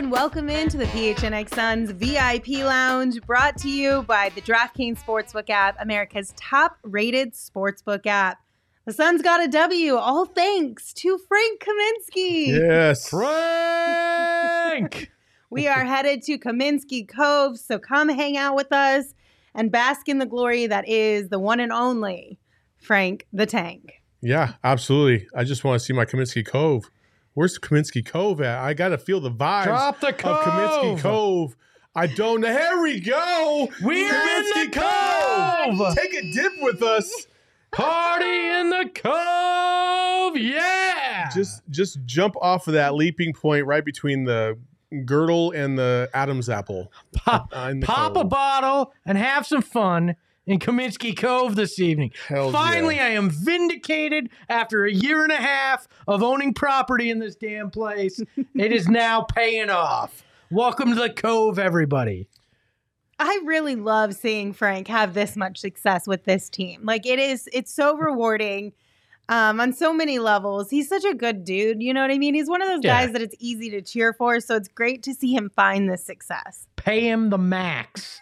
And welcome into the PHNX Suns VIP Lounge brought to you by the DraftKings Sportsbook app, America's top rated sportsbook app. The Suns got a W, all thanks to Frank Kaminsky. Yes. Frank! we are headed to Kaminsky Cove, so come hang out with us and bask in the glory that is the one and only Frank the Tank. Yeah, absolutely. I just want to see my Kaminsky Cove. Where's Kaminsky Cove at? I got to feel the vibes Drop the of Kaminsky cove. Cove. I don't know. Here we go. We're in Kaminsky the cove. Take a dip with us. Party in the cove! Yeah! Just just jump off of that leaping point right between the girdle and the Adam's apple. pop, Uh, in pop a bottle and have some fun in Kaminsky Cove this evening. Hell Finally, yeah. I am vindicated after a year and a half of owning property in this damn place. it is now paying off. Welcome to the Cove, everybody. I really love seeing Frank have this much success with this team. Like it is, it's so rewarding um, on so many levels. He's such a good dude. You know what I mean? He's one of those Yeah. guys that it's easy to cheer for. So it's great to see him find this success. Pay him the max.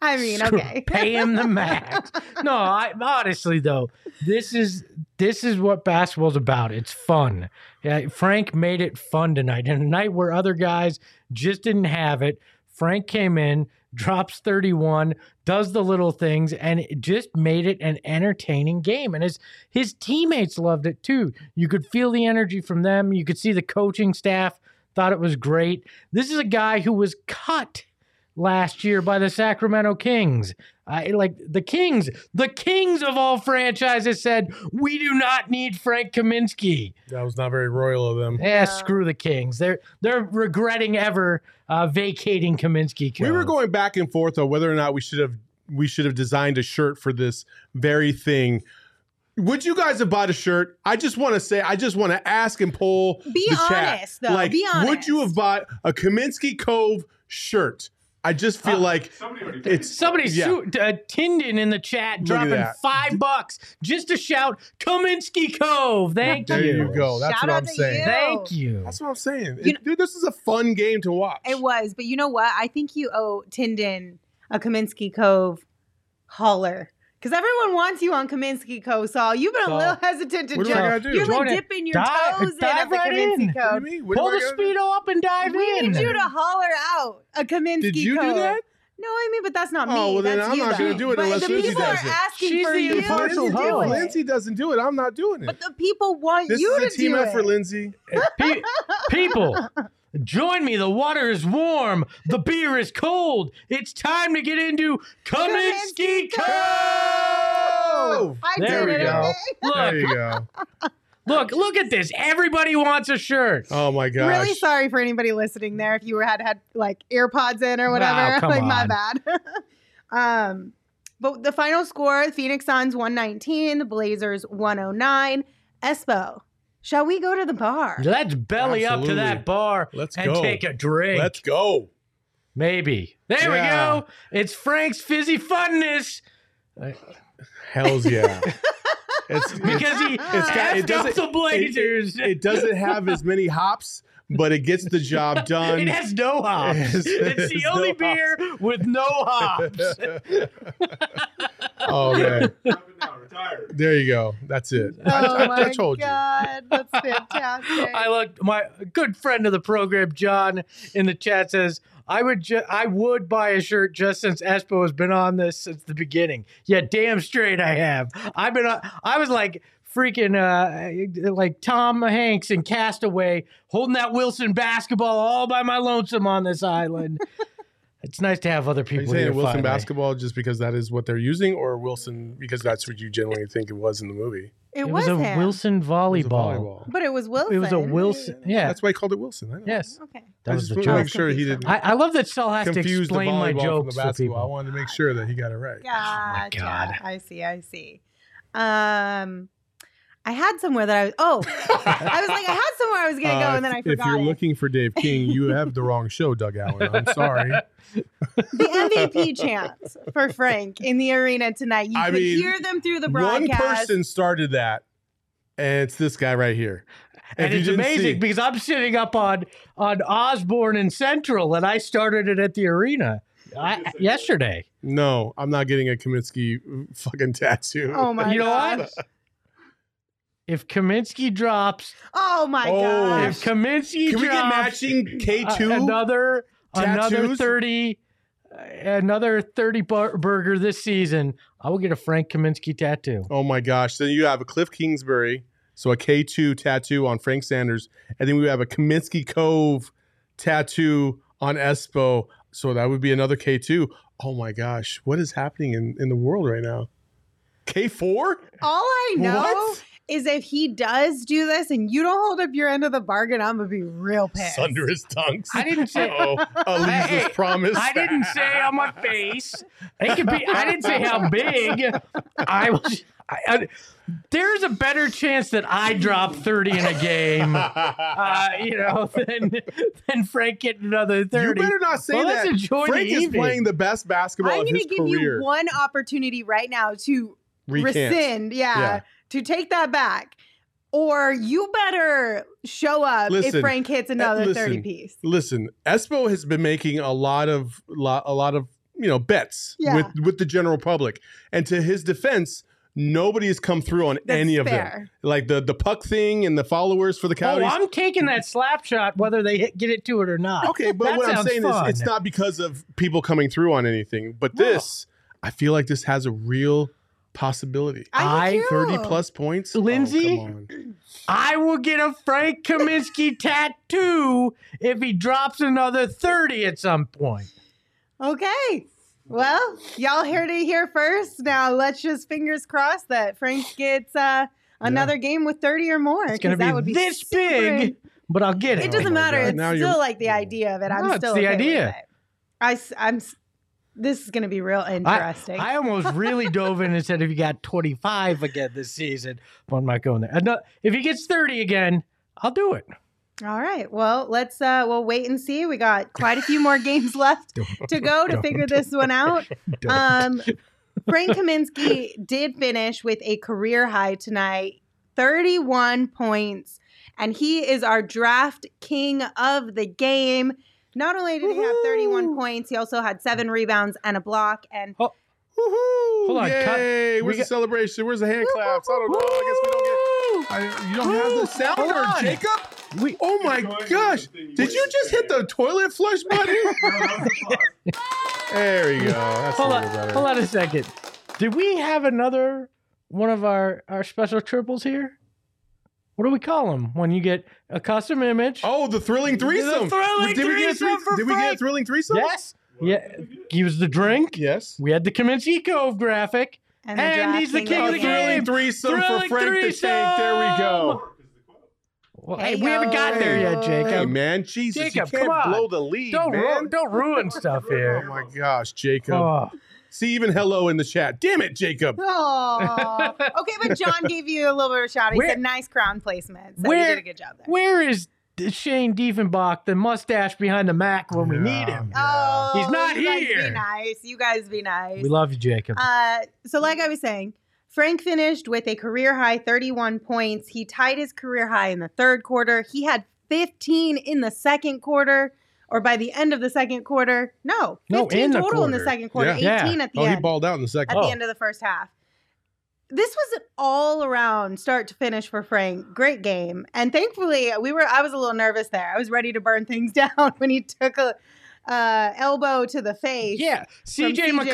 I mean, okay. pay him the max. No, I honestly though, this is this is what basketball's about. It's fun. Yeah, Frank made it fun tonight, and a night where other guys just didn't have it. Frank came in, drops 31, does the little things, and it just made it an entertaining game. And his his teammates loved it too. You could feel the energy from them. You could see the coaching staff thought it was great. This is a guy who was cut last year by the Sacramento Kings. I like the Kings, the Kings of all franchises said, "We do not need Frank Kaminsky." That was not very royal of them. Eh, screw the Kings. They're they're regretting ever uh, vacating Kaminsky. We were going back and forth on whether or not we should have we should have designed a shirt for this very thing. Would you guys have bought a shirt? I just want to say, I just want to ask and poll Be the chat. honest, though. Like, Be honest. would you have bought a Kaminsky Cove shirt? I just feel Uh, like it's Somebody Yeah. su- uh, Tinden in the chat Look dropping five bucks just to shout Kaminsky Cove. Thank There you. you go. That's Shout what I'm saying. you. Thank you. That's what I'm saying. You It- dude, this is a fun game to watch. It was, but you know what? I think you owe Tyndon a Kaminsky Cove holler. Because everyone wants you on Kaminsky Cove, Saul. You've been a little hesitant to What jump. You're like Join dipping your Dive- toes in dive at the right Kaminsky in. What do you Cove. mean? What Pull the gotta do? speedo up and dive We in. need you to holler out a Kaminsky Co. Did you Cove. do that? No, I mean, but that's not oh, me. Oh, well, then that's I'm you, not gonna do it but unless the people does are it. asking She's for the you impartial to do host. it. Lindsay doesn't do it. I'm not doing it. But the people want This you is a team effort, it. Lindsay. Pe- people, join me. The water is warm. The beer is cold. It's time to get into Kaminsky Kaminsky Cove. I There did we it. go. There Look, you go. look, look at this. Everybody wants a shirt. Oh my gosh. Really sorry for anybody listening there if you had had like earpods in or whatever. Wow, come like my bad. um, but the final score: Phoenix Suns one nineteen, the Blazers one oh nine. Espo, shall we go to the bar? Let's belly up to that bar Let's and go. take a drink. Let's go. Maybe. There Yeah. we go. It's Frank's fizzy funness Hell's yeah. it's because he It's got- it effed up doesn't- the Blazers. It, it doesn't have as many hops, but it gets the job done. It has no hops. It's- It's the only no beer with no hops. oh man. There you go. That's it. I, Oh I- my I told you. god, that's fantastic. I look. My good friend of the program, John, in the chat says, "I would, ju- I would buy a shirt just since Espo has been on this since the beginning. Yeah, damn straight I have. I've been. On, I was like." Freaking uh, like Tom Hanks in Castaway, holding that Wilson basketball all by my lonesome on this island. it's nice to have other Are you people saying here. Wilson finally. basketball just because that is what they're using, or Wilson because that's what you genuinely think it was in the movie? It, It was, was, a him. Wilson It was a volleyball. but it was Wilson. It was a Wilson. Yeah. That's why I called it Wilson. I know. yes. Okay. That I was just the joke. make sure he didn't I, I love that Sal has to explain my volleyball from jokes the for. I wanted to make sure that he got it right. Gotcha. God. I see. I see. Um, I had somewhere that I was. Oh, I was like, I had somewhere I was gonna go, Uh, and then I forgot. if you're it. looking for Dave King, you have the wrong show, Doug Allen. I'm sorry. the MVP chants for Frank in the arena tonight. You I could mean, hear them through the broadcast. One person started that, and it's this guy right here. and If you it's amazing see- because I'm sitting up on on Osborne and Central, and I started it at the arena I, yesterday. No, I'm not getting a Kaminsky fucking tattoo. Oh my god. you know gosh. what? If Kaminsky drops, Oh my Oh. gosh. if Kaminsky Can we get drops matching K two another another tattoos? thirty, uh, another thirty bur- burger this season, I will get a Frank Kaminsky tattoo. Oh my gosh. Then you have a Cliff Kingsbury, so a K2 tattoo on Frank Sanders. And then we have a Kaminsky Cove tattoo on Espo. So that would be another K2. Oh my gosh. What is happening in, in the world right now? K4? All I know What? Is if he does do this and you don't hold up your end of the bargain, I'm gonna be real pissed. Under his dunks. I didn't say. Oh, Elisa's Hey, promise. I didn't say on my face. It could be. I didn't say how big. I was. I, I- there's a better chance that I drop thirty in a game, uh, you know, than than Frank getting another 30. You thirty. better not say Well, that. let's enjoy the Frank is evening. playing the best basketball I'm of gonna his give career. you one opportunity right now to Recant. rescind, yeah, Yeah. To take that back. Or you better show up if Frank hits eh, another listen. 30 piece. Listen, Espo has been making a lot of lot, a lot of you know bets Yeah. with with the general public, and to his defense, nobody has come through on That's any of them. Like the the puck thing and the followers for the Oh, I'm taking that slap shot whether they hit, get it to it or not. okay, but what I'm saying fun. is, it's not because of people coming through on anything, but No. this, I feel like this has a real possibility. I, I- Thirty plus points, Lindsay? Oh. I will get a Frank Kaminsky tattoo if he drops another 30 at some point. Okay. Well, y'all heard it here first. Now let's just fingers crossed that Frank gets uh, another game with 30 or more. It's going 'cause that would be be this super- big, but I'll get it. It doesn't my matter. God. It's Now still you're- like the idea of it. I'm No, it's still the okay idea. With it. I, am This is going to be real interesting. I almost really dove in and said if he got 25 again this season, but I'm not going there. Ano- If he gets 30 again, I'll do it. All right. Well, let's uh we'll wait and see. We got quite a few more games left to go to figure this one out. Um Frank Kaminsky did finish with a career high tonight, 31 points, and he is our draft king of the game. Not only did he have 31 points, he also had 7 rebounds and a block and Woohoo! Hold on, cut. Yay! We Where's the got- celebration? Where's the hand claps? I don't know. I guess we don't get. I, you don't have the Woo! Hold sounder, on. Jacob. We- Oh my gosh! Did you just hit the toilet flush button? there you go. That's hold a on, little better. hold on a second. Did we have another one of our, our special triples here? What do we call them when you get a custom image? Oh, the thrilling threesome. thrilling did we get a threesome for Did we get a Frank. thrilling threesome? yes. Yeah. Use the drink. Yes. We had the Kaminsky Cove graphic. and, And he's the king of the game. thrilling threesome for Thrilling Frank the Tank. There we go. Well, hey, we haven't Heyo. got there yet, Jacob. Hey man, Jesus, Jacob, you can't come on. blow the lead, don't ru- man. don't ruin stuff oh, here. Oh my gosh, Jacob. Oh. See even hello in the chat. Damn it, Jacob. Aw. okay, but John gave you a little bit of a shout. He Where- said nice crown placement. So Where- you did a good job there. Where is Shane Diefenbach, the mustache behind the Mac when we need him? Oh, He's not you guys here. Be nice. You guys be nice. We love you, Jacob. Uh, so, like I was saying, Frank finished with a career high 31 points. He tied his career high in the third quarter. He had 15 in the second quarter, or by the end of the second quarter. No, 15 No, in the total in the second quarter, Yeah. 18 Yeah. at the end. Oh, he balled out in the second. at the Oh. end of the first half. This was an all around start to finish for Frank. Great game. And thankfully, we were I was a little nervous there. I was ready to burn things down when he took a uh, elbow to the face. yeah, CJ CJ McCollum,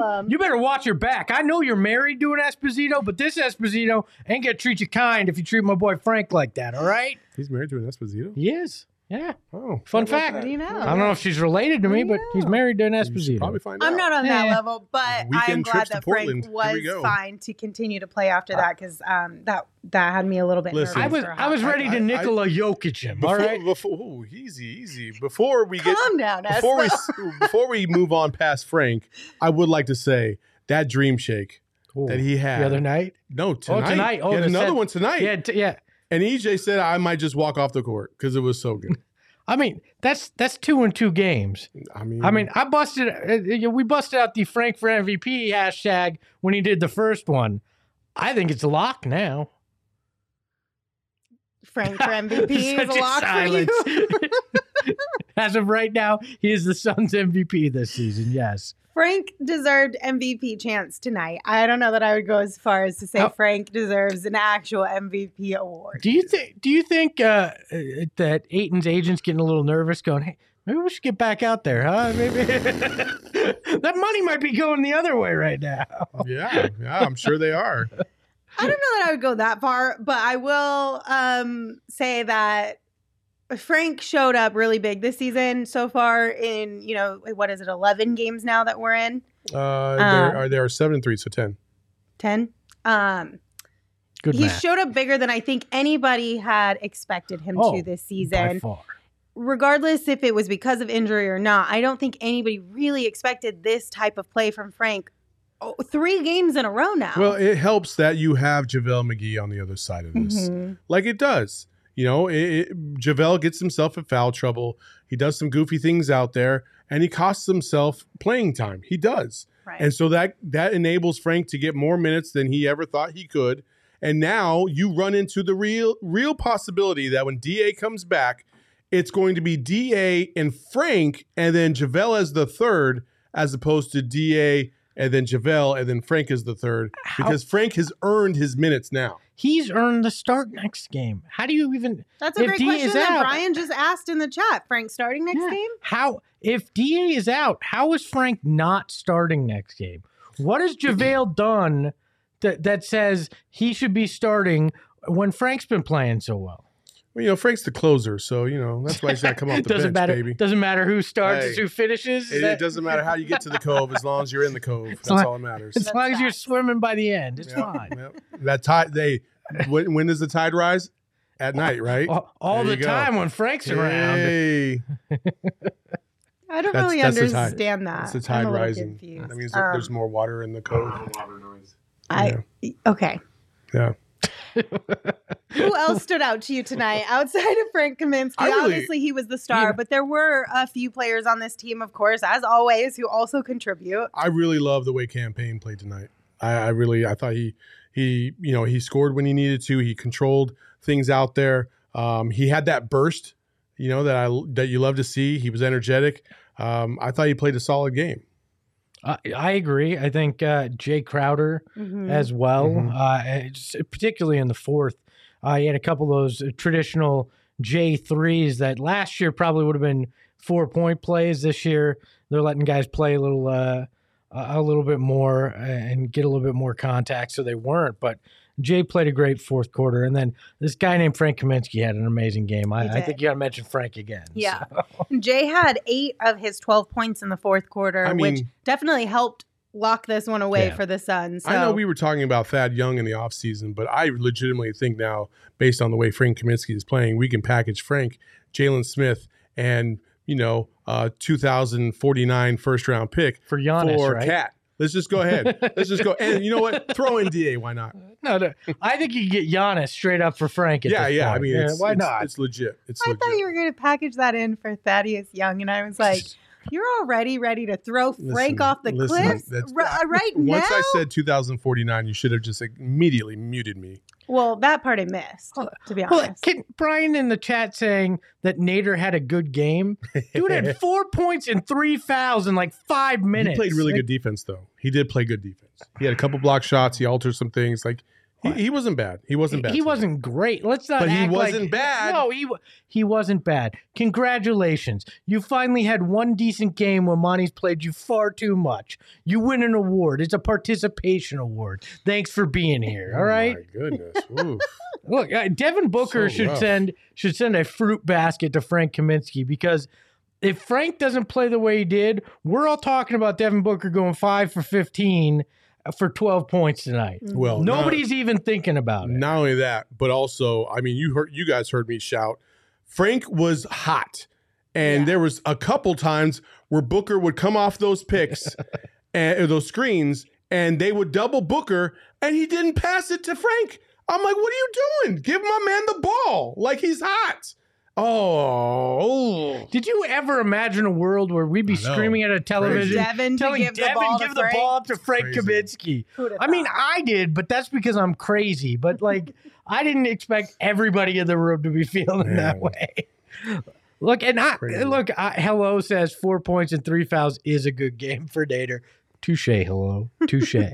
McCollum. you better watch your back. I know you're married to an Esposito, but this Esposito ain't gonna treat you kind if you treat my boy Frank like that. All right? He's married to an Esposito. He is. Yeah. Oh, Fun fact. that? Do you know? I don't know if she's related to me, do you but he's married to an You Esposito. probably find out. I'm not on that Yeah. level, but I am Weekend glad trips to that Frank Portland. Here was we go. fine to continue to play after that because um, that that had me a little bit Listen, nervous. I was for I how was that ready goes. to I- Nikola Jokic him. Before, all right. before, ooh, easy, easy. Before we get Calm down, before we Espo. before we move on past Frank, I would like to say that dream shake that he had the other night. No, tonight. Oh tonight. Oh, he had the another set- one tonight. Yeah, t- yeah. And EJ said I might just walk off the court because it was so good. I mean, that's that's two and two games. I mean, I mean, I busted. Uh, uh, we busted out the Frank for MVP hashtag when he did the first one. I think it's a lock now. Frank for MVP is Such a lock for you. As of right now, he is the Suns MVP this season. Yes. Frank deserved MVP chance tonight. I don't know that I would go as far as to say How- Frank deserves an actual MVP award. Do you think? Do you think uh, uh, that Ayton's agent's getting a little nervous, going, "Hey, maybe we should get back out there, huh? Maybe that money might be going the other way right now." yeah, yeah, I'm sure they are. I don't know that I would go that far, but I will um, say that Frank showed up really big this season so far in, you know, what is it, 11 games now that we're in? Uh, Um, there are there are seven and three, so ten. 10? Um, Good he math. showed up bigger than I think anybody had expected him Oh, to this by season. far. Regardless if it was because of injury or not, I don't think anybody really expected this type of play from Frank. Oh, three games in a row now. Well, it helps that you have JaVale McGee on the other side of this. Mhm. Like it does. You know, it, it, JaVale gets himself in foul trouble. He does some goofy things out there, and he costs himself playing time. He does. Right. And so that that enables Frank to get more minutes than he ever thought he could. And now you run into the real real possibility that when DA comes back, it's going to be DA and Frank and then JaVale as the third, as opposed to DA and then JaVale and then Frank is the third. How- Because Frank has earned his minutes now. He's earned the start next game. How do you even? That's a If great D question is that out- Brian just asked in the chat. Frank starting next Yeah. game? How if Da is out? How is Frank not starting next game? What has JaVale done that that says he should be starting when Frank's been playing so well? Well, you know, Frank's the closer, so you know that's why he's got to come off the doesn't bench, matter. baby. Doesn't matter who starts, Hey. who finishes. It, That- it doesn't matter how you get to the cove as long as you're in the cove. That's long- all that matters. As That's long as you're swimming by the end, it's Yep, fine. yep. That tide, they when, when does the tide rise? At night, right? All, all the you go. time when Frank's around. Hey, I don't That's- really that's the understand that. it's the I'm tide a rising. confused. That means that there's Um, more water in the cove. I okay. Yeah. Who else stood out to you tonight outside of Frank Kaminsky? Really- Obviously, he was the star, Yeah. but there were a few players on this team, of course, as always, who also contribute. I really love the way Cam Payne played tonight. I, I really, I thought he, he, you know, he scored when he needed to. He controlled things out there. Um, he had that burst, you know, that I that you love to see. He was energetic. Um, I thought he played a solid game. I, I agree. I think uh, Jae Crowder Mhm. as well, Mhm. uh, particularly in the fourth. Uh, he had a couple of those traditional J threes that last year probably would have been four point plays. This year they're letting guys play a little uh, a a little bit more and get a little bit more contact, so they weren't. But Jae played a great fourth quarter, and then this guy named Frank Kaminsky had an amazing game. I, I think you got to mention Frank again. Yeah. So- Jae had eight of his 12 points in the fourth quarter, I which mean- definitely helped lock this one away Yeah. for the Suns. So. I know we were talking about Thad Young in the offseason, but I legitimately think now, based on the way Frank Kaminsky is playing, we can package Frank, Jalen Smith, and you know, uh, 2049 first round pick For Giannis, for right? Cat. Let's just go ahead. Let's just go. And you know what? Throw in Da. Why not? No, no, I think you can get Giannis straight up for Frank. At yeah, this yeah. I mean, Yeah, it's, why it's, not? It's legit. It's I legit. thought you were going to package that in for Thaddeus Young, and I was like, you're already ready to throw Frank Listen, off the listen, cliffs that's- r- uh, right now? Once I said 2049, you should have just immediately muted me. well, that part I missed, to be Well, honest. can, Brian in the chat saying that Nader had a good game. Dude had four points and three fouls in like five minutes. He played really Like, good defense, though. He did play good defense. He had a couple block shots. He altered some things. Like He, he wasn't bad. He wasn't bad. He tonight. wasn't great. Let's not. But he act like- wasn't bad. No, he he wasn't bad. Congratulations, you finally had one decent game when Monty's played you far too much. You win an award. It's a participation award. Thanks for being here. All right. Oh my goodness. Look, uh, Devin Booker So should rough. send should send a fruit basket to Frank Kaminsky because if Frank doesn't play the way he did, we're all talking about Devin Booker going five for fifteen for twelve points tonight. Mm-hmm. Well, not- Nobody's even thinking about it. Not only that, but also, I mean, you heard you guys heard me shout. Frank was hot, and Yeah. there was a couple times where Booker would come off those picks and or those screens, and they would double Booker, and he didn't pass it to Frank. I'm like, what are you doing? Give my man the ball, like he's hot. Oh, oh, Did you ever imagine a world where we'd be screaming at a television Devin to telling give the Devin ball give to the Frank? ball to Frank Kaminsky? I mean. I did, but that's because I'm crazy. But like, I didn't expect everybody in the room to be feeling that way. Look, and I Crazy. look. I, hello says four points and three fouls is a good game for Nader. Touche. Hello. Touche.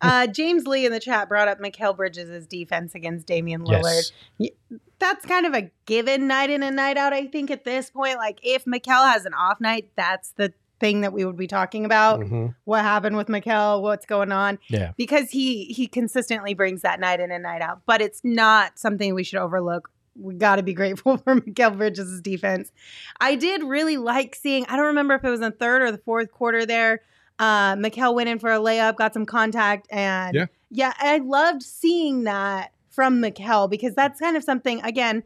Uh, James Lee in the chat brought up Mikal Bridges' defense against Damian Lillard. yes. That's kind of a given night in and night out, I think, at this point. Like, if Mikal has an off night, that's the thing that we would be talking about. Mhm. What happened with Mikal? What's going on? Yeah. Because he he consistently brings that night in and night out, but it's not something we should overlook. We got to be grateful for Mikal Bridges' defense. I did really like seeing. I don't remember if it was in the third or the fourth quarter there. Uh, Mikal went in for a layup, got some contact, and Yeah. yeah, I loved seeing that from Mikal because that's kind of something. Again,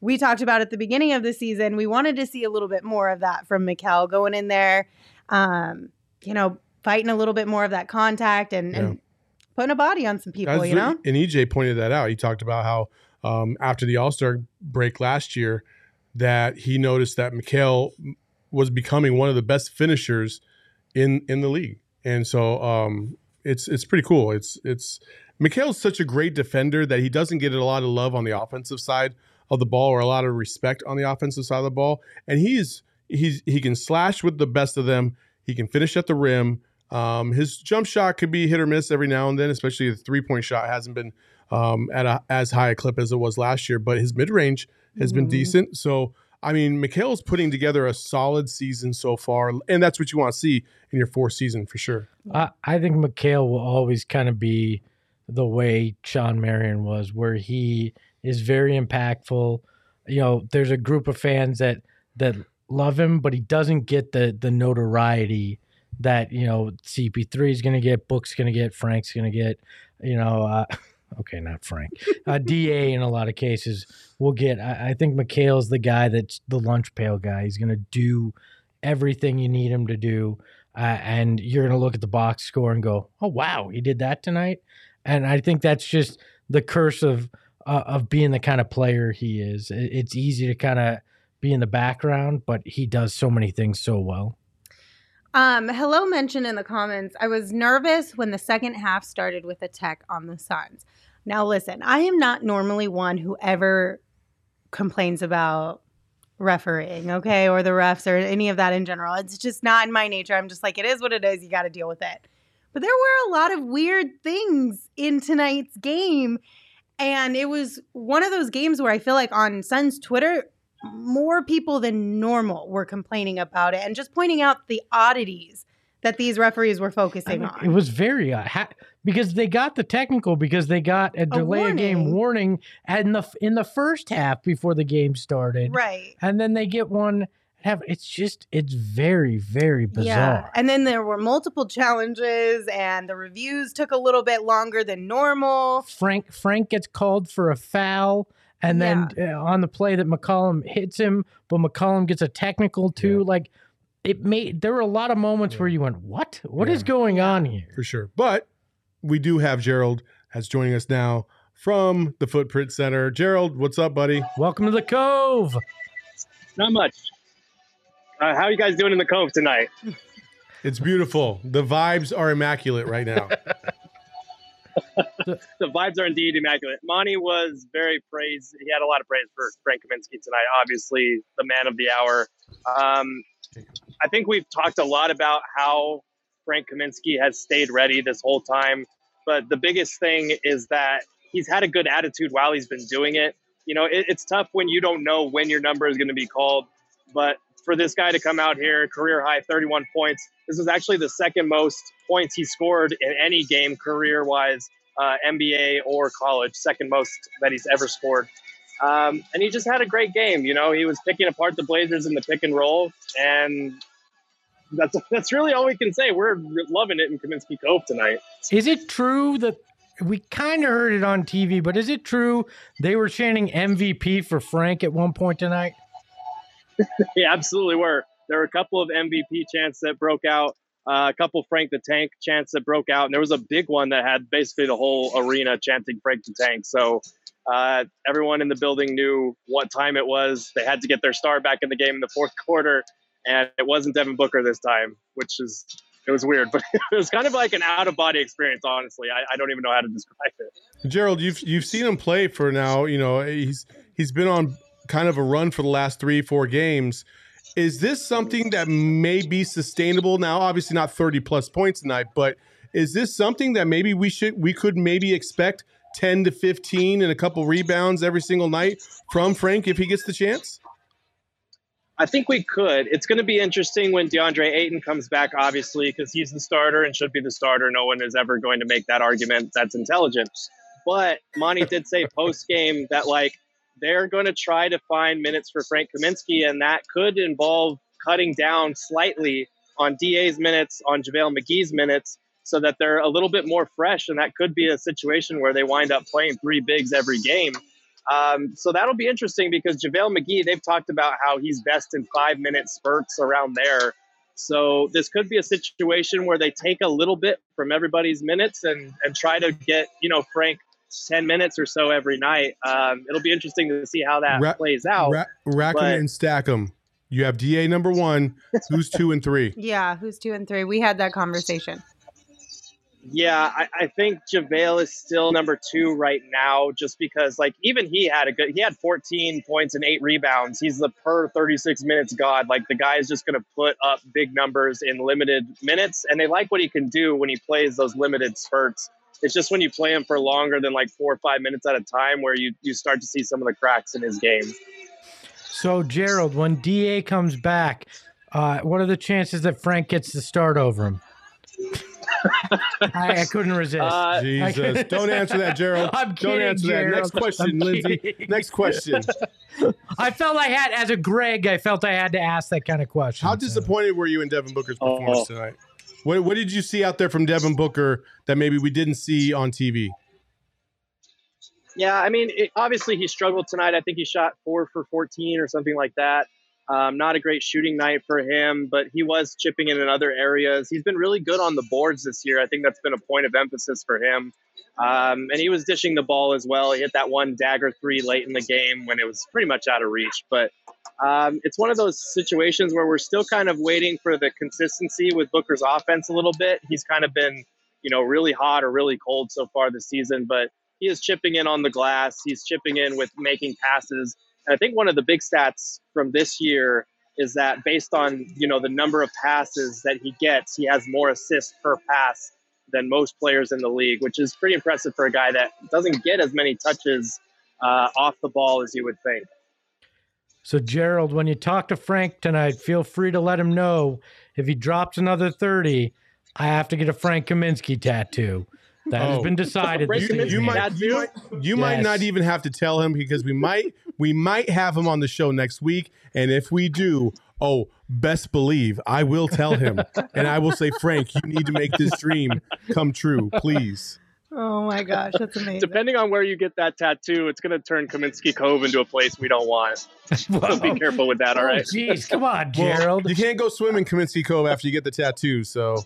we talked about at the beginning of the season. We wanted to see a little bit more of that from Mikal going in there, um, you know, fighting a little bit more of that contact and, and putting a body on some people. That's you know, and EJ pointed that out. He talked about how um, after the All Star break last year, that he noticed that Mikal was becoming one of the best finishers in in the league, and so um, it's it's pretty cool. It's it's Mikal's such a great defender that he doesn't get a lot of love on the offensive side of the ball or a lot of respect on the offensive side of the ball, and he's he's he can slash with the best of them. He can finish at the rim. Um, his jump shot could be hit or miss every now and then, especially the three point shot hasn't been um, at a, as high a clip as it was last year, but his mid range has been Mhm. decent. So, I mean, Mikal's putting together a solid season so far, and that's what you want to see in your fourth season for sure. I, I think Mikal will always kind of be the way Shawn Marion was, where he is very impactful. You know, there's a group of fans that that love him, but he doesn't get the the notoriety that you know CP3 is going to get, Book's going to get, Frank's going to get. You know, uh, okay, not Frank, uh, Da in a lot of cases will get. I, I think Mikal's the guy that's the lunch pail guy. He's going to do everything you need him to do uh, and you're going to look at the box score and go, "Oh wow, he did that tonight." And I think that's just the curse of uh, of being the kind of player he is. It- It's easy to kind of be in the background, but he does so many things so well. Um, hello mentioned in the comments. I was nervous when the second half started with a tech on the Suns. Now listen, I am not normally one who ever complains about refereeing, okay, or the refs or any of that in general. It's just not in my nature. I'm just like, it is what it is. You got to deal with it. But there were a lot of weird things in tonight's game. And it was one of those games where I feel like on Suns Twitter, more people than normal were complaining about it and just pointing out the oddities that these referees were I focusing mean, on. it was very uh, ha- because they got the technical because they got a delay of game warning. warning in the in the first half before the game started, right. and then they get one. Have it's just it's very very bizarre. Yeah. And then there were multiple challenges and the reviews took a little bit longer than normal. Frank Frank gets called for a foul, and then uh, on the play that McCollum hits him, but McCollum gets a technical too. Like it made there were a lot of moments where you went, "What? What is Yeah. going on here?" for sure. But we do have Gerald as joining us now from the Footprint Center. Gerald, what's up, buddy? Welcome to the Cove. Not much. Uh, how are you guys doing in the cove tonight? It's beautiful. The vibes are immaculate right now. The vibes are indeed immaculate. Monty was very praised. He had a lot of praise for Frank Kaminsky tonight. Obviously, the man of the hour. Um, I think we've talked a lot about how Frank Kaminsky has stayed ready this whole time. But the biggest thing is that he's had a good attitude while he's been doing it. You know, it, it's tough when you don't know when your number is going to be called. But for this guy to come out here, career high 31 points, this is actually the second most points he scored in any game career wise, uh, NBA or college, second most that he's ever scored. Um, and he just had a great game. You know, he was picking apart the Blazers in the pick and roll, and that's that's really all we can say. We're loving it in Kaminsky Cove tonight. Is it true that we kind of heard it on TV, but is it true they were chanting MVP for Frank at one point tonight? yeah, absolutely were. There were a couple of MVP chants that broke out, uh, a couple Frank the Tank chants that broke out, and there was a big one that had basically the whole arena chanting Frank the Tank. So uh, everyone in the building knew what time it was. They had to get their star back in the game in the fourth quarter, and it wasn't Devin Booker this time, which is it was weird, but it was kind of like an out of body experience. Honestly, I, I, don't even know how to describe it. Gerald, you've you've seen him play for now. You know he's he's been on kind of a run for the last three four games. Is this something that may be sustainable now? Obviously, not thirty plus points tonight, but is this something that maybe we should we could maybe expect ten to fifteen and a couple rebounds every single night from Frank if he gets the chance? I think we could. It's going to be interesting when DeAndre Ayton comes back, obviously, because he's the starter and should be the starter. No one is ever going to make that argument. That's intelligent. But Monty did say post game that like they're going to try to find minutes for Frank Kaminsky, and that could involve cutting down slightly on DA's minutes, on JaVale McGee's minutes, so that they're a little bit more fresh. And that could be a situation where they wind up playing three bigs every game. Um, so that'll be interesting because JaVale McGee, they've talked about how he's best in five minute spurts around there. So this could be a situation where they take a little bit from everybody's minutes and, and try to get, you know, Frank 10 minutes or so every night. Um, it'll be interesting to see how that ra- plays out. Ra- rack them and stack them. You have DA number one. Who's two and three? Yeah, who's two and three? We had that conversation. Yeah, I, I, think JaVale is still number two right now, just because like even he had a good he had 14 points and eight rebounds. He's the per 36 minutes god. Like the guy is just gonna put up big numbers in limited minutes, and they like what he can do when he plays those limited spurts. It's just when you play him for longer than like four or five minutes at a time where you you start to see some of the cracks in his game. So Gerald, when Da comes back, uh, what are the chances that Frank gets the start over him? I, I, couldn't resist. Uh, Jesus. Don't answer that, Gerald. I'm kidding, Don't answer Gerald. that. Next question, Lindsay. Next question. I felt I had, as a Greg, I felt I had to ask that kind of question. How disappointed were you in Devin Booker's performance oh. tonight? What, what did you see out there from Devin Booker that maybe we didn't see on TV? Yeah, I mean, it, obviously he struggled tonight. I think he shot four for 14 or something like that. Um, not a great shooting night for him, but he was chipping in in other areas. He's been really good on the boards this year. I think that's been a point of emphasis for him. Um, and he was dishing the ball as well. He hit that one dagger three late in the game when it was pretty much out of reach. But um, it's one of those situations where we're still kind of waiting for the consistency with Booker's offense a little bit. He's kind of been, you know, really hot or really cold so far this season, but he is chipping in on the glass. He's chipping in with making passes. And I think one of the big stats from this year is that based on you know the number of passes that he gets, he has more assists per pass than most players in the league, which is pretty impressive for a guy that doesn't get as many touches uh, off the ball as you would think. So, Gerald, when you talk to Frank tonight, feel free to let him know if he drops another 30, I have to get a Frank Kaminsky tattoo. That oh. has been decided. you, you might, you, you yes. might not even have to tell him because we might we might have him on the show next week, and if we do, oh, best believe I will tell him, and I will say, Frank, you need to make this dream come true, please. Oh my gosh, that's amazing. Depending on where you get that tattoo, it's going to turn Kaminsky Cove into a place we don't want. so be careful with that, all right? Jeez, come on, Gerald. Well, you can't go swim in Kaminsky Cove after you get the tattoo, so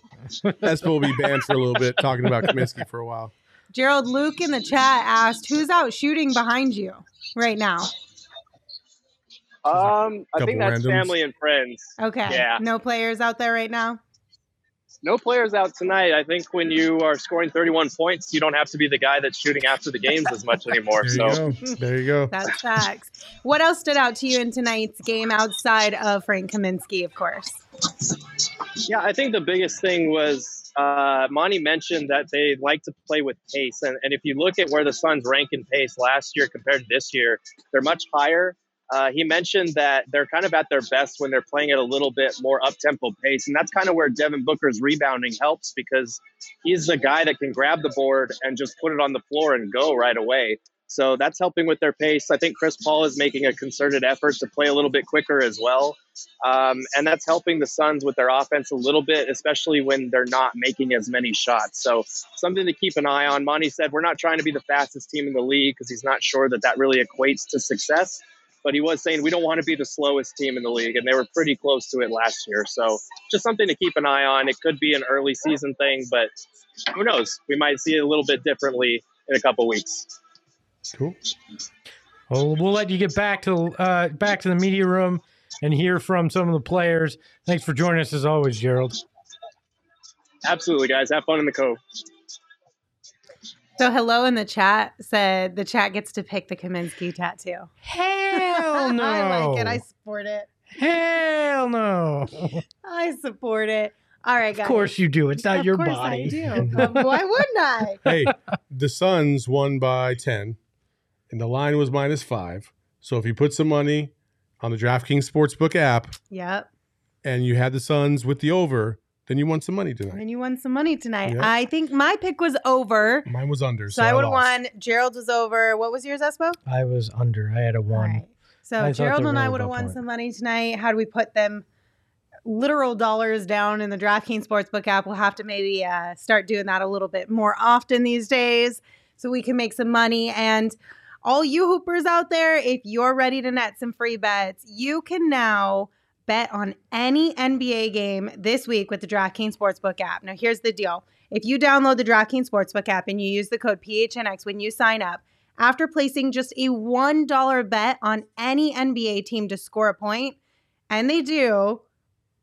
Espo will be banned for a little bit talking about Kaminsky for a while. Gerald, Luke in the chat asked, who's out shooting behind you right now? Um, I think that's randoms. family and friends. Okay. Yeah. No players out there right now? No players out tonight. I think when you are scoring 31 points, you don't have to be the guy that's shooting after the games as much anymore. there so you there you go. That's facts. What else stood out to you in tonight's game outside of Frank Kaminsky, of course? Yeah, I think the biggest thing was uh, Monty mentioned that they like to play with pace. And, and if you look at where the Suns rank in pace last year compared to this year, they're much higher. Uh, he mentioned that they're kind of at their best when they're playing at a little bit more up tempo pace. And that's kind of where Devin Booker's rebounding helps because he's the guy that can grab the board and just put it on the floor and go right away. So that's helping with their pace. I think Chris Paul is making a concerted effort to play a little bit quicker as well. Um, and that's helping the Suns with their offense a little bit, especially when they're not making as many shots. So something to keep an eye on. Monty said, We're not trying to be the fastest team in the league because he's not sure that that really equates to success. But he was saying we don't want to be the slowest team in the league, and they were pretty close to it last year. So just something to keep an eye on. It could be an early season thing, but who knows? We might see it a little bit differently in a couple weeks. Cool. Well, we'll let you get back to uh, back to the media room and hear from some of the players. Thanks for joining us as always, Gerald. Absolutely, guys. Have fun in the cove. So hello in the chat said the chat gets to pick the Kaminsky tattoo. Hell no! I like it. I support it. Hell no! I support it. All right, guys. Of course you do. It's not of your course body. I do. Um, Why wouldn't I? Hey, the Suns won by 10, and the line was minus five. So if you put some money on the DraftKings Sportsbook app Yep. and you had the Suns with the over, then you won some money tonight. And you won some money tonight. Yep. I think my pick was over. Mine was under. So, So, I would have won. Gerald was over. What was yours, Espo? I was under. I had a one. right. So I Gerald they were and I would have won for it. some money tonight. How do we put them literal dollars down in the DraftKings Sportsbook app? We'll have to maybe uh, start doing that a little bit more often these days so we can make some money. And all you hoopers out there, if you're ready to net some free bets, you can now bet on any NBA game this week with the DraftKings Sportsbook app. Now, here's the deal. If you download the DraftKings Sportsbook app and you use the code PHNX when you sign up, after placing just a $1 bet on any NBA team to score a point, and they do,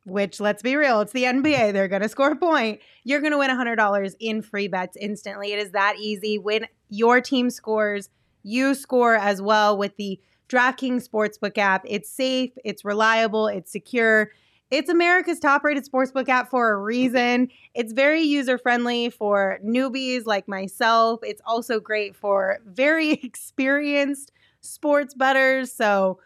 which let's be real, it's the NBA, they're going to score a point, you're going to win $100 in free bets instantly. It is that easy. When your team scores, you score as well with the DraftKings Sportsbook app. It's safe, it's reliable, it's secure. It's America's top rated sportsbook app for a reason. It's very user friendly for newbies like myself. It's also great for very experienced sports bettors. So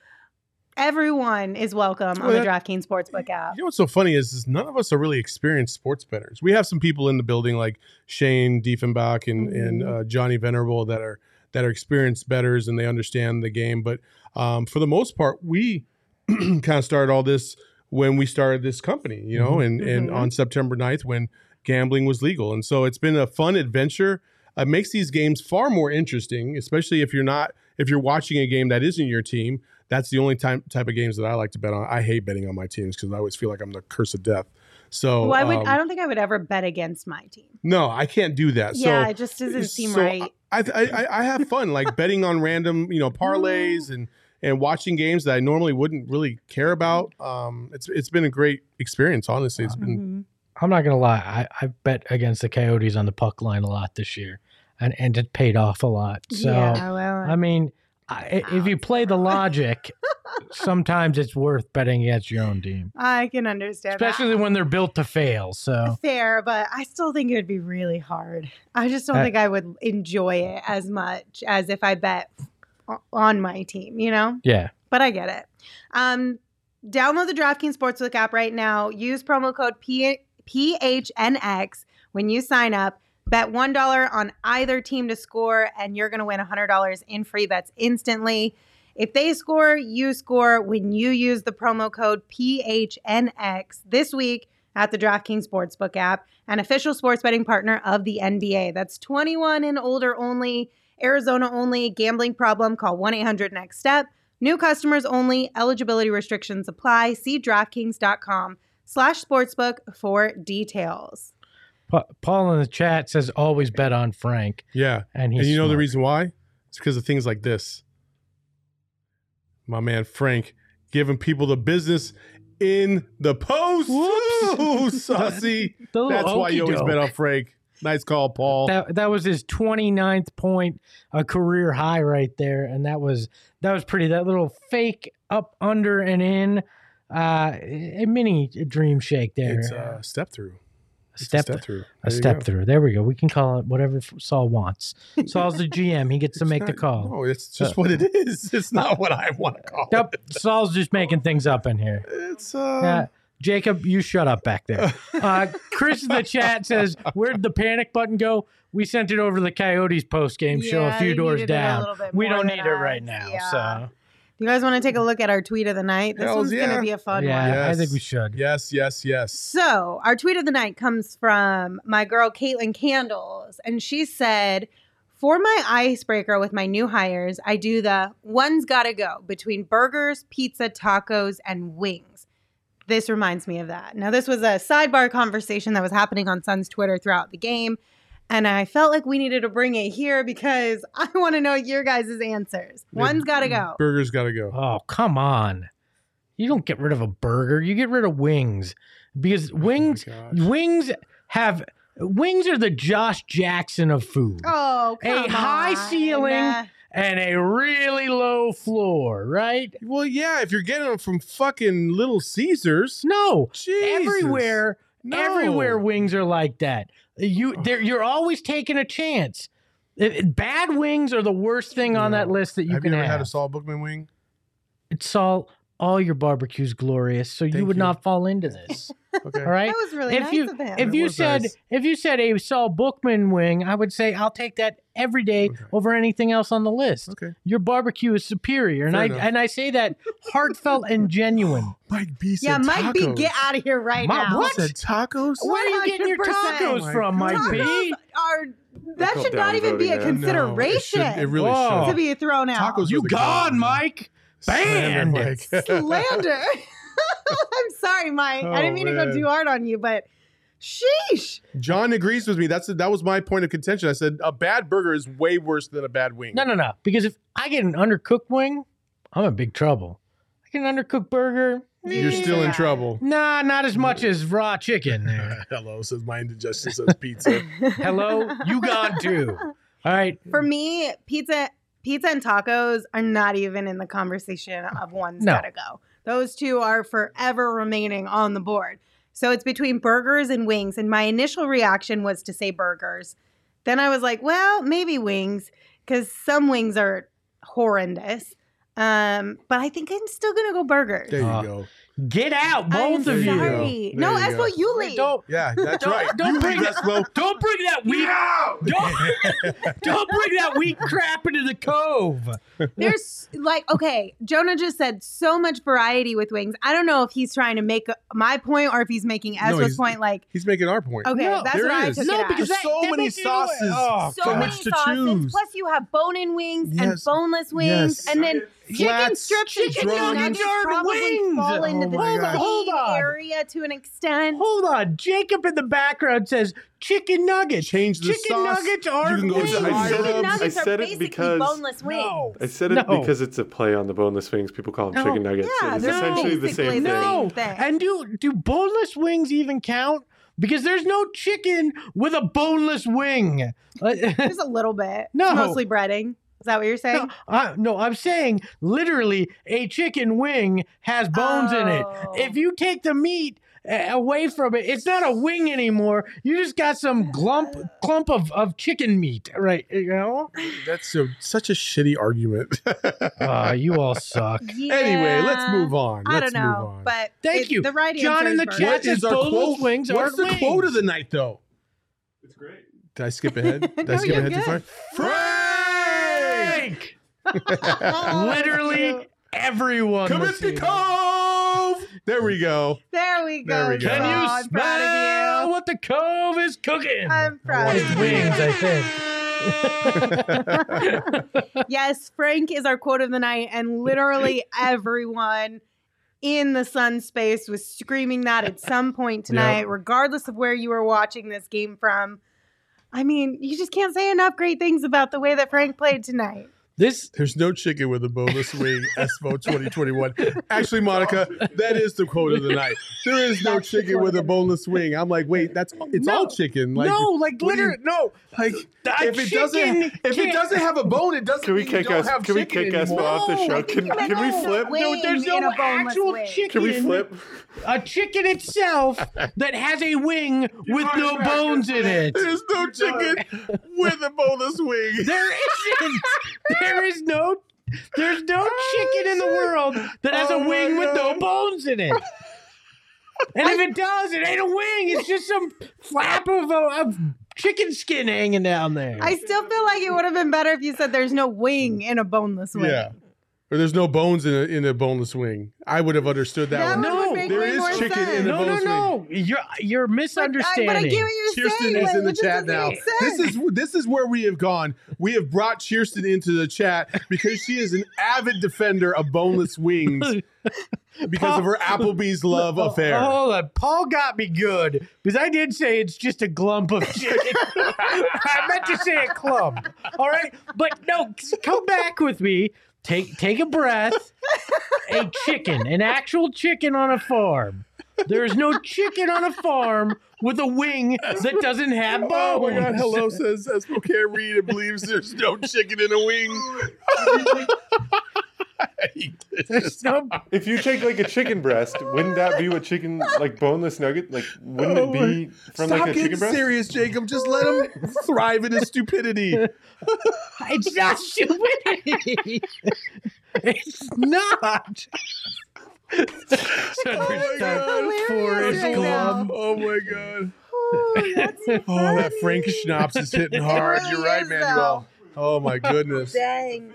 everyone is welcome on the that- DraftKings Sportsbook app. You know what's so funny is, is none of us are really experienced sports bettors. We have some people in the building like Shane Diefenbach and, and Mhm. uh, Johnny Venerable that are that are experienced betters and they understand the game. But um, for the most part, we kind of started all this when we started this company, you know, and, and Mhm. on September 9th when gambling was legal. And so it's been a fun adventure. It makes these games far more interesting, especially if you're not if you're watching a game that isn't your team. That's the only time type of games that I like to bet on. I hate betting on my teams because I always feel like I'm the curse of death. So Well, I would. um, I don't think I would ever bet against my team. no, I can't do that. yeah, so it just doesn't seem so right. I, I I I have fun like betting on random you know parlays and and watching games that I normally wouldn't really care about. Um, it's it's been a great experience. Honestly, it's been Mhm. I'm not gonna lie. I, I bet against the Coyotes on the puck line a lot this year, and and it paid off a lot. So yeah, well, I mean, I, if you play the logic, sometimes it's worth betting against your own team, I can understand, that. especially when they're built to fail. So fair, but I still think it would be really hard. I just don't Uh, think I would enjoy it as much as if I bet on my team, you know? yeah, But I get it. Um, download the DraftKings Sportsbook app right now. Use promo code P- PHNX when you sign up. Bet $1 on either team to score, and you're going to win $100 in free bets instantly. If they score, you score when you use the promo code PHNX this week at the DraftKings Sportsbook app, an official sports betting partner of the NBA. That's 21 and older only, Arizona only, gambling problem, call 1 800 NEXT STEP. New customers only, eligibility restrictions apply. See DraftKings.com slash sportsbook for details. Pa- Paul in the chat says always bet on Frank, yeah. and he's and you know the reason why? It's because of things like this. My man Frank giving people the business in the post. Whoops. Ooh, sussy. The little That's why you always bet on Frank. Nice call, Paul. That that was his 29th point, a career high right there, and that was that was pretty. That little fake up, under, and in, uh, a mini dream shake there. it's a step through. Step step through. a There you step go. through. There we go. We can call it whatever Saul wants. Saul's the GM. He gets to It's make the not- call. No, it's just what it is. It's not what I want to call Nope. it. Saul's just making things up in here. It's uh, Yeah. Jacob, you shut up back there. Uh, Chris in the chat says, "Where'd the panic button go? We sent it over to the Coyotes post game show a few doors needed it a down. We don't than need it right now. Yeah. So You guys want to take a look at our tweet of the night? This Hells one's going to be a fun yeah, one. I think we should. yes, yes, yes. So, our tweet of the night comes from my girl Caitlin Candles, and she said, "For my icebreaker with my new hires, I do the one's got to go between burgers, pizza, tacos, and wings." This reminds me of that. Now, this was a sidebar conversation that was happening on Sun's Twitter throughout the game, and I felt like we needed to bring it here because I want to know your guys' answers. One's got to go. Burger's got to go. Oh, come on. You don't get rid of a burger. You get rid of wings because oh wings Oh wings have wings are the Josh Jackson of food. Oh, A come high on. ceiling. And a really low floor, right? Well, yeah, if you're getting them from fucking Little Caesars, No, Jesus. everywhere, No. everywhere wings are like that. You, they're, you're always taking a chance. It- it- bad wings are the worst thing on that list that you have can you ever have. had a Saul Bookman wing? it's all all your barbecue's glorious, so you Thank would you. not fall into this. Okay. All right. That was really if nice you of him. if It you was said nice. if you said a Saul Bookman wing, I would say I'll take that every day Okay. over anything else on the list. Okay. Your barbecue is superior, and Fair I enough. and I say that heartfelt and genuine. Mike B said yeah, Mike B, tacos. get out of here right Ma- now. what? Said tacos? Where are you getting your 100%. tacos Oh from, my Mike God. B? Tacos are that call should not even be a downvoting that. No, it consideration should- it really Whoa. to be thrown out. Tacos You are the gone, god. Mike? Slander, Banned. Mike. slander. I'm sorry, Mike. I didn't Oh, mean to go man. too hard on you, but sheesh. John agrees with me. That's that was my point of contention. I said a bad burger is way worse than a bad wing. No, no, no. Because if I get an undercooked wing, I'm in big trouble. I get an undercooked burger. You're still in trouble. Nah, not as much as raw chicken. there. Hello, says my indigestion says pizza. Hello, you gone too. All right. For me, pizza pizza and tacos are not even in the conversation of one's No. gotta go. Those two are forever remaining on the board. So it's between burgers and wings. And my initial reaction was to say burgers. Then I was like, well, maybe wings, because some wings are horrendous. Um, but I think I'm still gonna go burgers. There you Uh, go. Get out, I'm both of you. There No, you Espo, go. you leave. Don't Yeah, that's Don't- right. don't you bring leave, that- Espo. don't bring that weak don't, don't bring that weak crap into the cove. There's like, okay, Jonah just said so much variety with wings. I don't know if he's trying to make my point or if he's making No, Ezra's he's- point. Like, He's making our point. okay, No, that's there what I took No, it because that- so that many makes you go, sauces. oh, so many to sauces. choose. Plus, you have bone-in wings and boneless wings, Yes. and then chicken Flats, strips and chicken chicken nuggets Yard probably wings. fall into Oh the my same. Hold on. area to an extent. Hold on. Jacob in the background says chicken nuggets. Change the chicken sauce. nuggets You are can go wings. to I said chicken nuggets I are said it basically because- boneless wings. No. I said it No. because it's a play on the boneless wings. People call them No. chicken nuggets. Yeah, it's they're essentially the same thing. same. No. thing. And do do boneless wings even count? Because there's no chicken with a boneless wing. Just a little bit. No. It's mostly breading. Is that what you're saying? no, I, no, I'm saying literally a chicken wing has bones in it. Oh. If you take the meat uh, away from it, it's not a wing anymore. You just got some glump clump of, of chicken meat, right? You know? That's so, such a shitty argument. Ah, you all suck. Anyway, let's move on. I Let's don't know, but Thank it- you. The right John in the chat what is our quote? wings What's aren't the quote wings. of the night, though? It's great. Did I skip ahead? Did I skip you're ahead too good. far? Frank! Literally everyone. was Kaminsky here. Cove. There we go. There we go. There we go. Can John. you I'm proud of smell you. what the cove is cooking? I'm proud I of you. wings, I think. yes, Frank is our quote of the night, and literally everyone in the sun space was screaming that at some point tonight, regardless of where you were watching this game from. I mean, you just can't say enough great things about the way that Frank played tonight. This There's no chicken with a boneless wing. Espo 2021. Actually, Monica, that is the quote of the night. There is no chicken with a boneless wing. I'm like, wait, that's it's No. all chicken. Like, no, like what do you- literally, no. like A if it doesn't if it can't- doesn't have a bone, it doesn't. Can we kick don't us? Can we chicken kick us anymore. off the show? I Can, can we flip? No, there's no a actual wing. chicken. Can we flip? A chicken itself that has a wing with no bones in it. There's no chicken with a boneless wing. There isn't. There is no. There's no chicken in the oh, world that has Oh a wing with no bones in it. And if it does, it ain't a wing. It's just some flap of, a, of chicken skin hanging down there. I still feel like it would have been better if you said there's no wing in a boneless wing. Yeah. Or there's no bones in a, in a boneless wing. I would have understood that, That one. No, there is there way is more chicken in sense. a no, no, boneless no. You're you're But I, misunderstanding. but I get what you're Kirsten saying. is in the chat now. This is this is where we have gone. We have brought Kirsten into the chat because she is an avid defender of boneless wings because of her Applebee's love Oh, affair. Hold uh, on. Paul got me good because I did say it's just a glump of chicken. I meant to say a clump. All right. But no, come back with me. Take take a breath. A chicken, an actual chicken on a farm. There is no chicken on a farm with a wing that doesn't have bones. Oh my god, hello says Espo can't read and believes there's no chicken in a wing. There's no If you take like a chicken breast, wouldn't that be what chicken like boneless nugget? Like, wouldn't Oh it be oh, from like a chicken breast? serious, Jacob. Just let him thrive in his stupidity. It's not stupidity. it's not. Oh my god. Hilarious right now. Oh my god. Ooh, that's Oh, that. Frank Schnapps is hitting hard. really You're right, is, Manuel. Oh my goodness. Dang.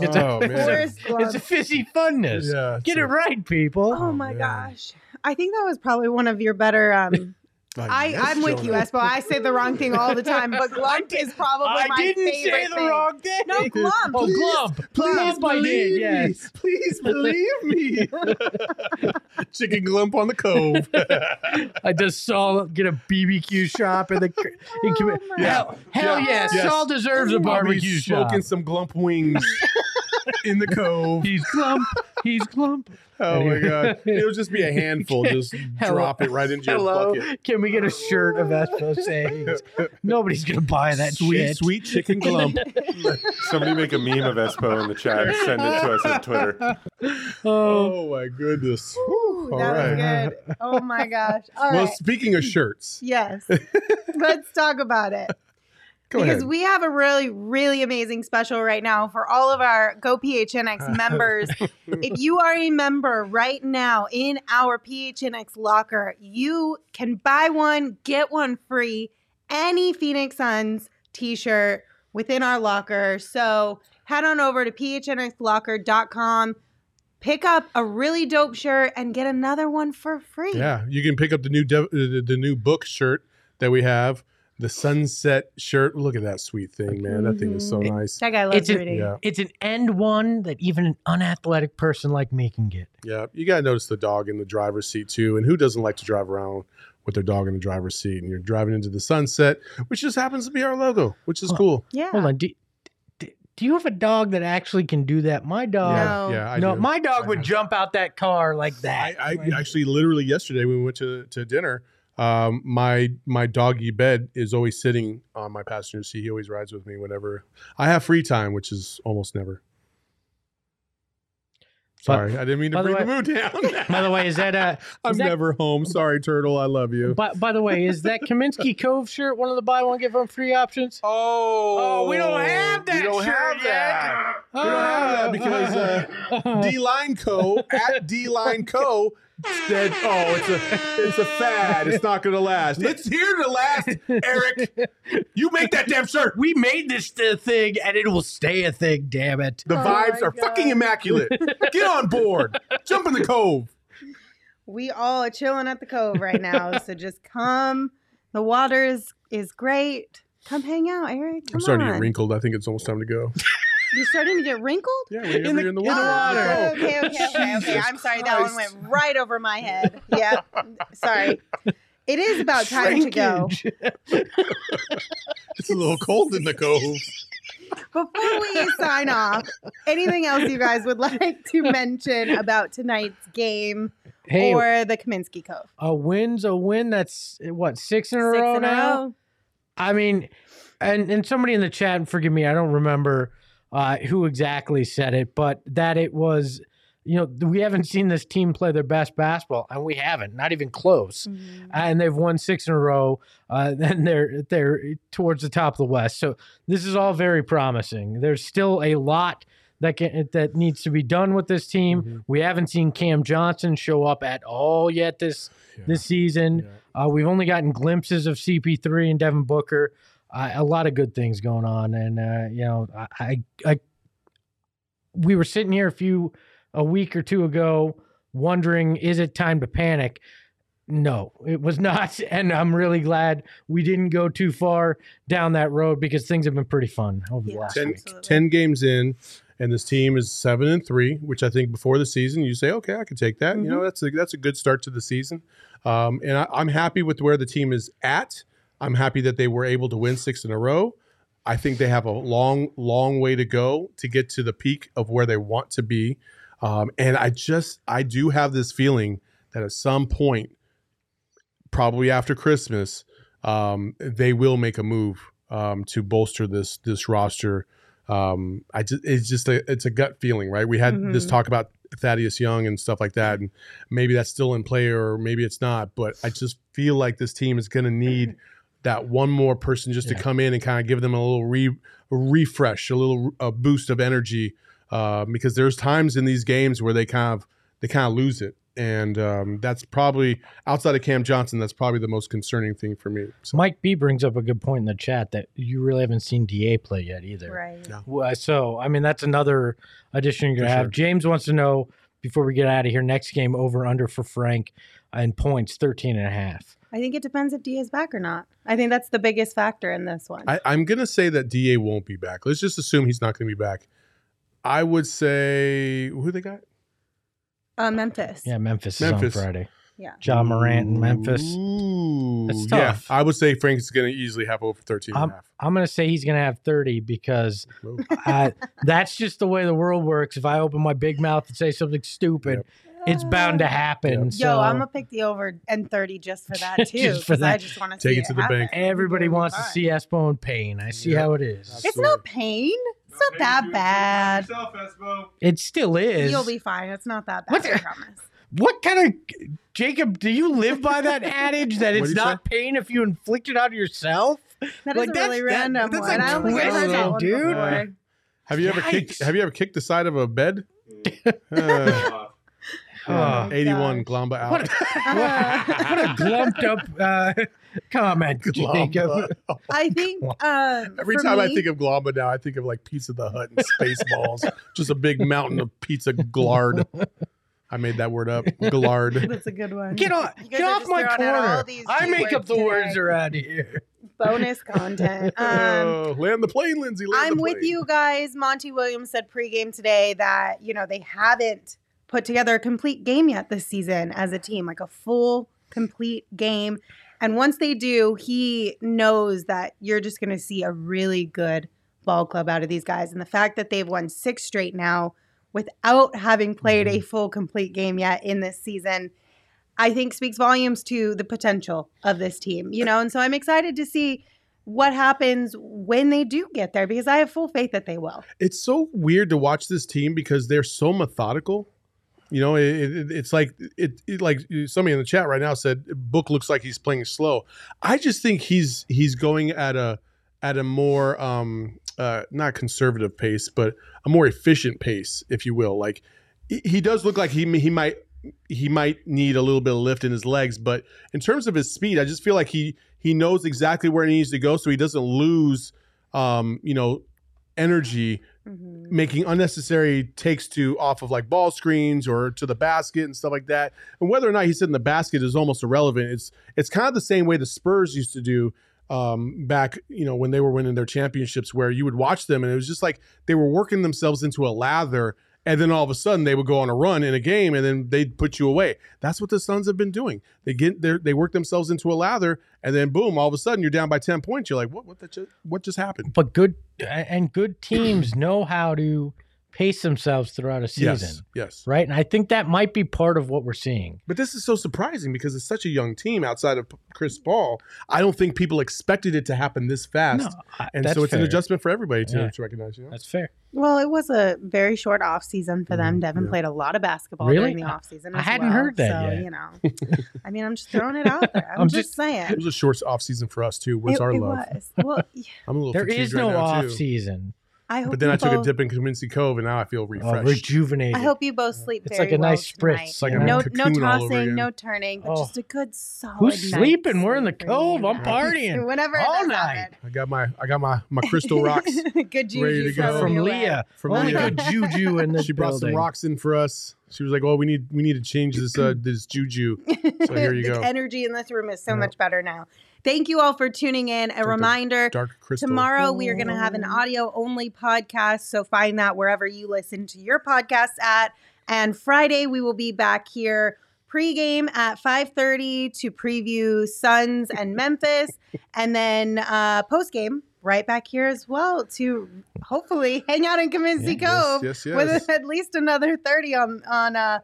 Oh man. Forrest It's a fizzy funness. Yeah, Get a- it right, people. Oh my man. gosh. I think that was probably one of your better um I, yes, I'm with you, Jonah. Espo. I say the wrong thing all the time, but glump is probably I my didn't say the thing. wrong thing. No, glump. Oh, Please, glump. Please Glump I did, believe yes. me. Please believe me. Chicken glump on the cove. I just saw get a BBQ shop in the. In, Oh my hell, hell Yeah. yeah, Yes. Saul deserves a I'll be barbecue shop. smoking some glump wings in the cove. He's clump. He's clump. Oh my god. It'll just be a handful. Just Hello. drop it right into your bucket. Can we get a shirt of Espo saying nobody's gonna buy that sweet, shit? sweet chicken clump. Somebody make a meme of Espo in the chat and send it to us on Twitter. Oh, Oh my goodness. Ooh, All that was good. Oh my gosh. All right. Well, speaking of shirts, yes. Let's talk about it. Go because ahead. we have a really, really amazing special right now for all of our Go PHNX members. if you are a member right now in our PHNX locker, you can buy one, get one free, any Phoenix Suns t shirt within our locker. So head on over to phnxlocker.com, pick up a really dope shirt, and get another one for free. Yeah, you can pick up the new dev- the, the new book shirt that we have, the sunset shirt. Look at that sweet thing, man. That thing is so mm-hmm. nice. That guy loves It's an- Yeah, it's an end one that even an unathletic person like me can get. yeah. You gotta notice the dog in the driver's seat too, and who doesn't like to drive around with their dog in the driver's seat? And you're driving into the sunset, which just happens to be our logo, which is Well, cool. Yeah. Hold on. Do, do, do you have a dog that actually can do that? My dog. Yeah, No. yeah. I no, do. my dog I would do. jump out that car like that. I, I actually literally yesterday when we went to to dinner. Um, my my doggy bed is always sitting on my passenger seat. He always rides with me whenever I have free time, which is almost never. Sorry, I didn't mean to by the bring the, mood down. By the way, is that uh I'm that- never home. Sorry, Turtle. I love you. by, by the way, is that Kaminsky Cove shirt one of the buy one get one free options? Oh, Oh, we don't have that We don't shirt have yet. that. We don't have that because uh, D Line Co. at D Line Co. said, "Oh, it's a it's a fad. It's not going to last. It's here to last, Eric. You make that damn shirt. we made this the thing and it will stay a thing, damn it. The Oh vibes my are fucking immaculate. Get on board. Jump in the cove. We all are chilling at the cove right now. so just come. The water is, is great. Come hang out, Eric. Come I'm starting to on. get wrinkled. I think it's almost time to go. You're starting to get wrinkled? Yeah, whenever In the- you're in the in the water. water. go. Oh. Okay, okay, okay, okay. I'm sorry. That one went right over my head. Yeah. sorry. It is about time to go. It's a little cold in the cove. Before we sign off, anything else you guys would like to mention about tonight's game Hey, or the Kaminsky Cove? a win's a win. That's what six in a Six row in a now. row. I mean, and and somebody in the chat, forgive me, I don't remember uh, who exactly said it, but that it was you know, we haven't seen this team play their best basketball, and we haven't, not even close. Mm-hmm. And they've won six in a row. Uh, and they're they're towards the top of the West. So this is all very promising. There's still a lot that can, that needs to be done with this team. Mhm. We haven't seen Cam Johnson show up at all yet this this season. Uh, we've only gotten glimpses of CP3 and Devin Booker. Uh, a lot of good things going on, and uh, you know, I, I, I, we were sitting here a few, a week or two ago, wondering, is it time to panic? No, it was not, and I'm really glad we didn't go too far down that road because things have been pretty fun over the Yeah. last 10, week. 10 games in and this team is seven and three which i think before the season you say okay i can take that you know that's a that's a good start to the season um, and I, i'm happy with where the team is at i'm happy that they were able to win six in a row. I think they have a long long way to go to get to the peak of where they want to be. Um, and i just i do have this feeling that at some point probably after christmas um, they will make a move um, to bolster this this roster. Um i just it's just a it's a gut feeling right? We had this Mhm. talk about thaddeus young and stuff like that and maybe that's still in play or maybe it's not but i just feel like this team is going to need that one more person just Yeah. to come in and kind of give them a little re, a refresh a little a boost of energy uh, because there's times in these games where they kind of they kind of lose it and um, that's probably outside of cam johnson that's probably the most concerning thing for me so, Mike B brings up a good point in the chat that you really haven't seen Da play yet either. Right. No. Well, So, I mean, that's another addition you're going to For have. sure. James wants to know before we get out of here next game over under for Frank and points 13 and a half. I think it depends if D is back or not. I think that's the biggest factor in this one. I, I'm gonna say that Da won't be back. Let's just assume he's not gonna be back. I would say who they got? uh, Memphis. Yeah, Memphis, Memphis. is on Friday. Yeah. Ja Morant in Memphis. Ooh, That's yeah. tough. I would say Frank's gonna easily have over 13 and a half. I'm going to say he's going to have 30 because Whoa. uh, that's just the way the world works. If I open my big mouth and say something stupid, it's bound to happen. Yep. So Yo, I'm gonna pick the over and 30 just for that too. Just for 'cause I just want to Take see it to the happen. bank. everybody It'll be wants to see Espo in pain. I see Yeah. how it is. It's not pain. It's not that bad. Yourself, It still is. You'll be fine. It's not that bad. What I the- promise. What kind of Jacob? Do you live by that adage that it's you not pain if you inflict it on yourself? That is Like, a that's- really that- random that's one. like I don't think I heard that twisted, dude. before. Have you ever kicked have you ever kicked the side of a bed? Uh, Oh, 81 gosh. Glamba out. What a, what a glumped up uh, comment, Jacob. Glamba. I think um, Every for time I think of Glamba now, I think of like Pizza the Hut and Spaceballs. Just a big mountain of pizza glard. I made that word up. Glard. that's a good one. Get off, get off my throwing corner. these I G make up words the words today. around here. bonus content. Um, Oh, land the plane, Lindsay. Land I'm the with you guys. Monty Williams said pregame today that you know they haven't put together a complete game yet this season as a team, like a full complete game. And once they do, he knows that you're just going to see a really good ball club out of these guys. And the fact that they've won six straight now without having played a mm-hmm. full complete game yet in this season, I think speaks volumes to the potential of this team, you know? And so I'm excited to see what happens when they do get there because I have full faith that they will. it's so weird to watch this team because they're so methodical. You know, it, it, it's like it, it like somebody in the chat right now said Book looks like he's playing slow. I just think he's he's going at a at a more um uh not conservative pace, but a more efficient pace, if you will. Like he, does look like he he might he might need a little bit of lift in his legs, but in terms of his speed, I just feel like he he knows exactly where he needs to go, so he doesn't lose um you know energy making unnecessary takes to off of like ball screens or to the basket and stuff like that. And whether or not he's in the basket is almost irrelevant. It's it's kind of the same way the Spurs used to do um, back, you know, when they were winning their championships, where you would watch them and it was just like they were working themselves into a lather. And then all of a sudden they would go on a run in a game and then they'd put you away. That's what the Suns have been doing. They get they work themselves into a lather, and then boom, all of a sudden you're down by 10 points. You're like, what what, just, what just happened? But good and good teams know how to pace themselves throughout a season. Yes, yes. Right. And I think that might be part of what we're seeing. But this is so surprising because it's such a young team outside of Chris Paul. I don't think people expected it to happen this fast. No, I- and that's so it's an adjustment for everybody to, Yeah. to recognize. You know? That's fair. Well, it was a very short off season for them. Mm-hmm. Devin yeah. played a lot of basketball Really? during the I- off season. I hadn't well. heard that so, yet. You know, I mean, I'm just throwing it out there. I'm, I'm just, just- saying. It was a short off season for us too. Where's it, our it love? was. Well, I'm a little There fatigued is right no now, off too. season. I hope But then I took a dip in Kaminsky Cove and now I feel Oh, refreshed. rejuvenated. I hope you both sleep It's very like a well nice tonight. spritz. like you a no, no cocoon all over tossing, no turning, but Oh. just a good solid. Who's night's sleeping? We're in the cove. I'm partying Whenever all night. happened. I got my I got my my crystal rocks. good juju Ready to go. from. Leah. From Only Leah. good juju and this she brought some rocks in for us. She was like, "Oh, we need we need to change this uh this juju." So here you the go. energy in this room is so Yeah. much better now. Thank you all for tuning in. A the reminder Dark crystal. tomorrow we are going to have an audio only podcast. So find that wherever you listen to your podcasts at. And Friday we will be back here pregame at 5:30 to preview Suns and Memphis and then uh postgame right back here as well to hopefully hang out in Kaminsky Yes, Cove yes, yes. with at least another 30 on on uh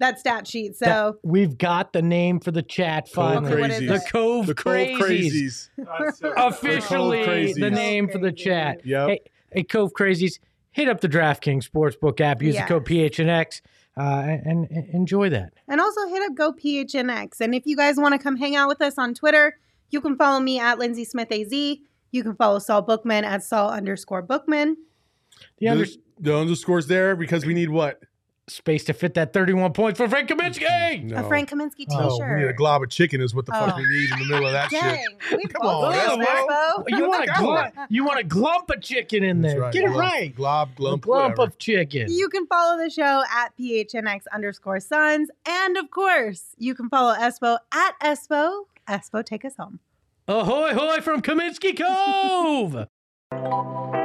that stat sheet. So That- we've got the name for the chat Cove finally. Okay, what is crazies. The Cove The Cove Crazies. crazies. Officially Crazies. the name for the chat. Yep. Hey, hey, Cove Crazies, hit up the DraftKings Sportsbook app. Use Yes. the code PHNX uh, and, and enjoy that. And also hit up Go PHNX. And if you guys want to come hang out with us on Twitter, you can follow me at Lindsay Smith AZ. You can follow Saul Bookman at Saul underscore Bookman. The under- The, the underscores there because we need what? space to fit that 31 points for Frank Kaminsky. No. A Frank Kaminsky oh, t-shirt. No, we need a glob of chicken is what the fuck Oh. we need in the middle of that Dang, shit. Come on, this, well- You want a Come glump, you want a glump of chicken in there. right. Get it right. Glob, A glump, glump whatever. of chicken. You can follow the show at PHNX underscore Suns. And of course, you can follow Espo at Espo. Espo, take us home. Ahoy, hoy from Kaminsky Cove!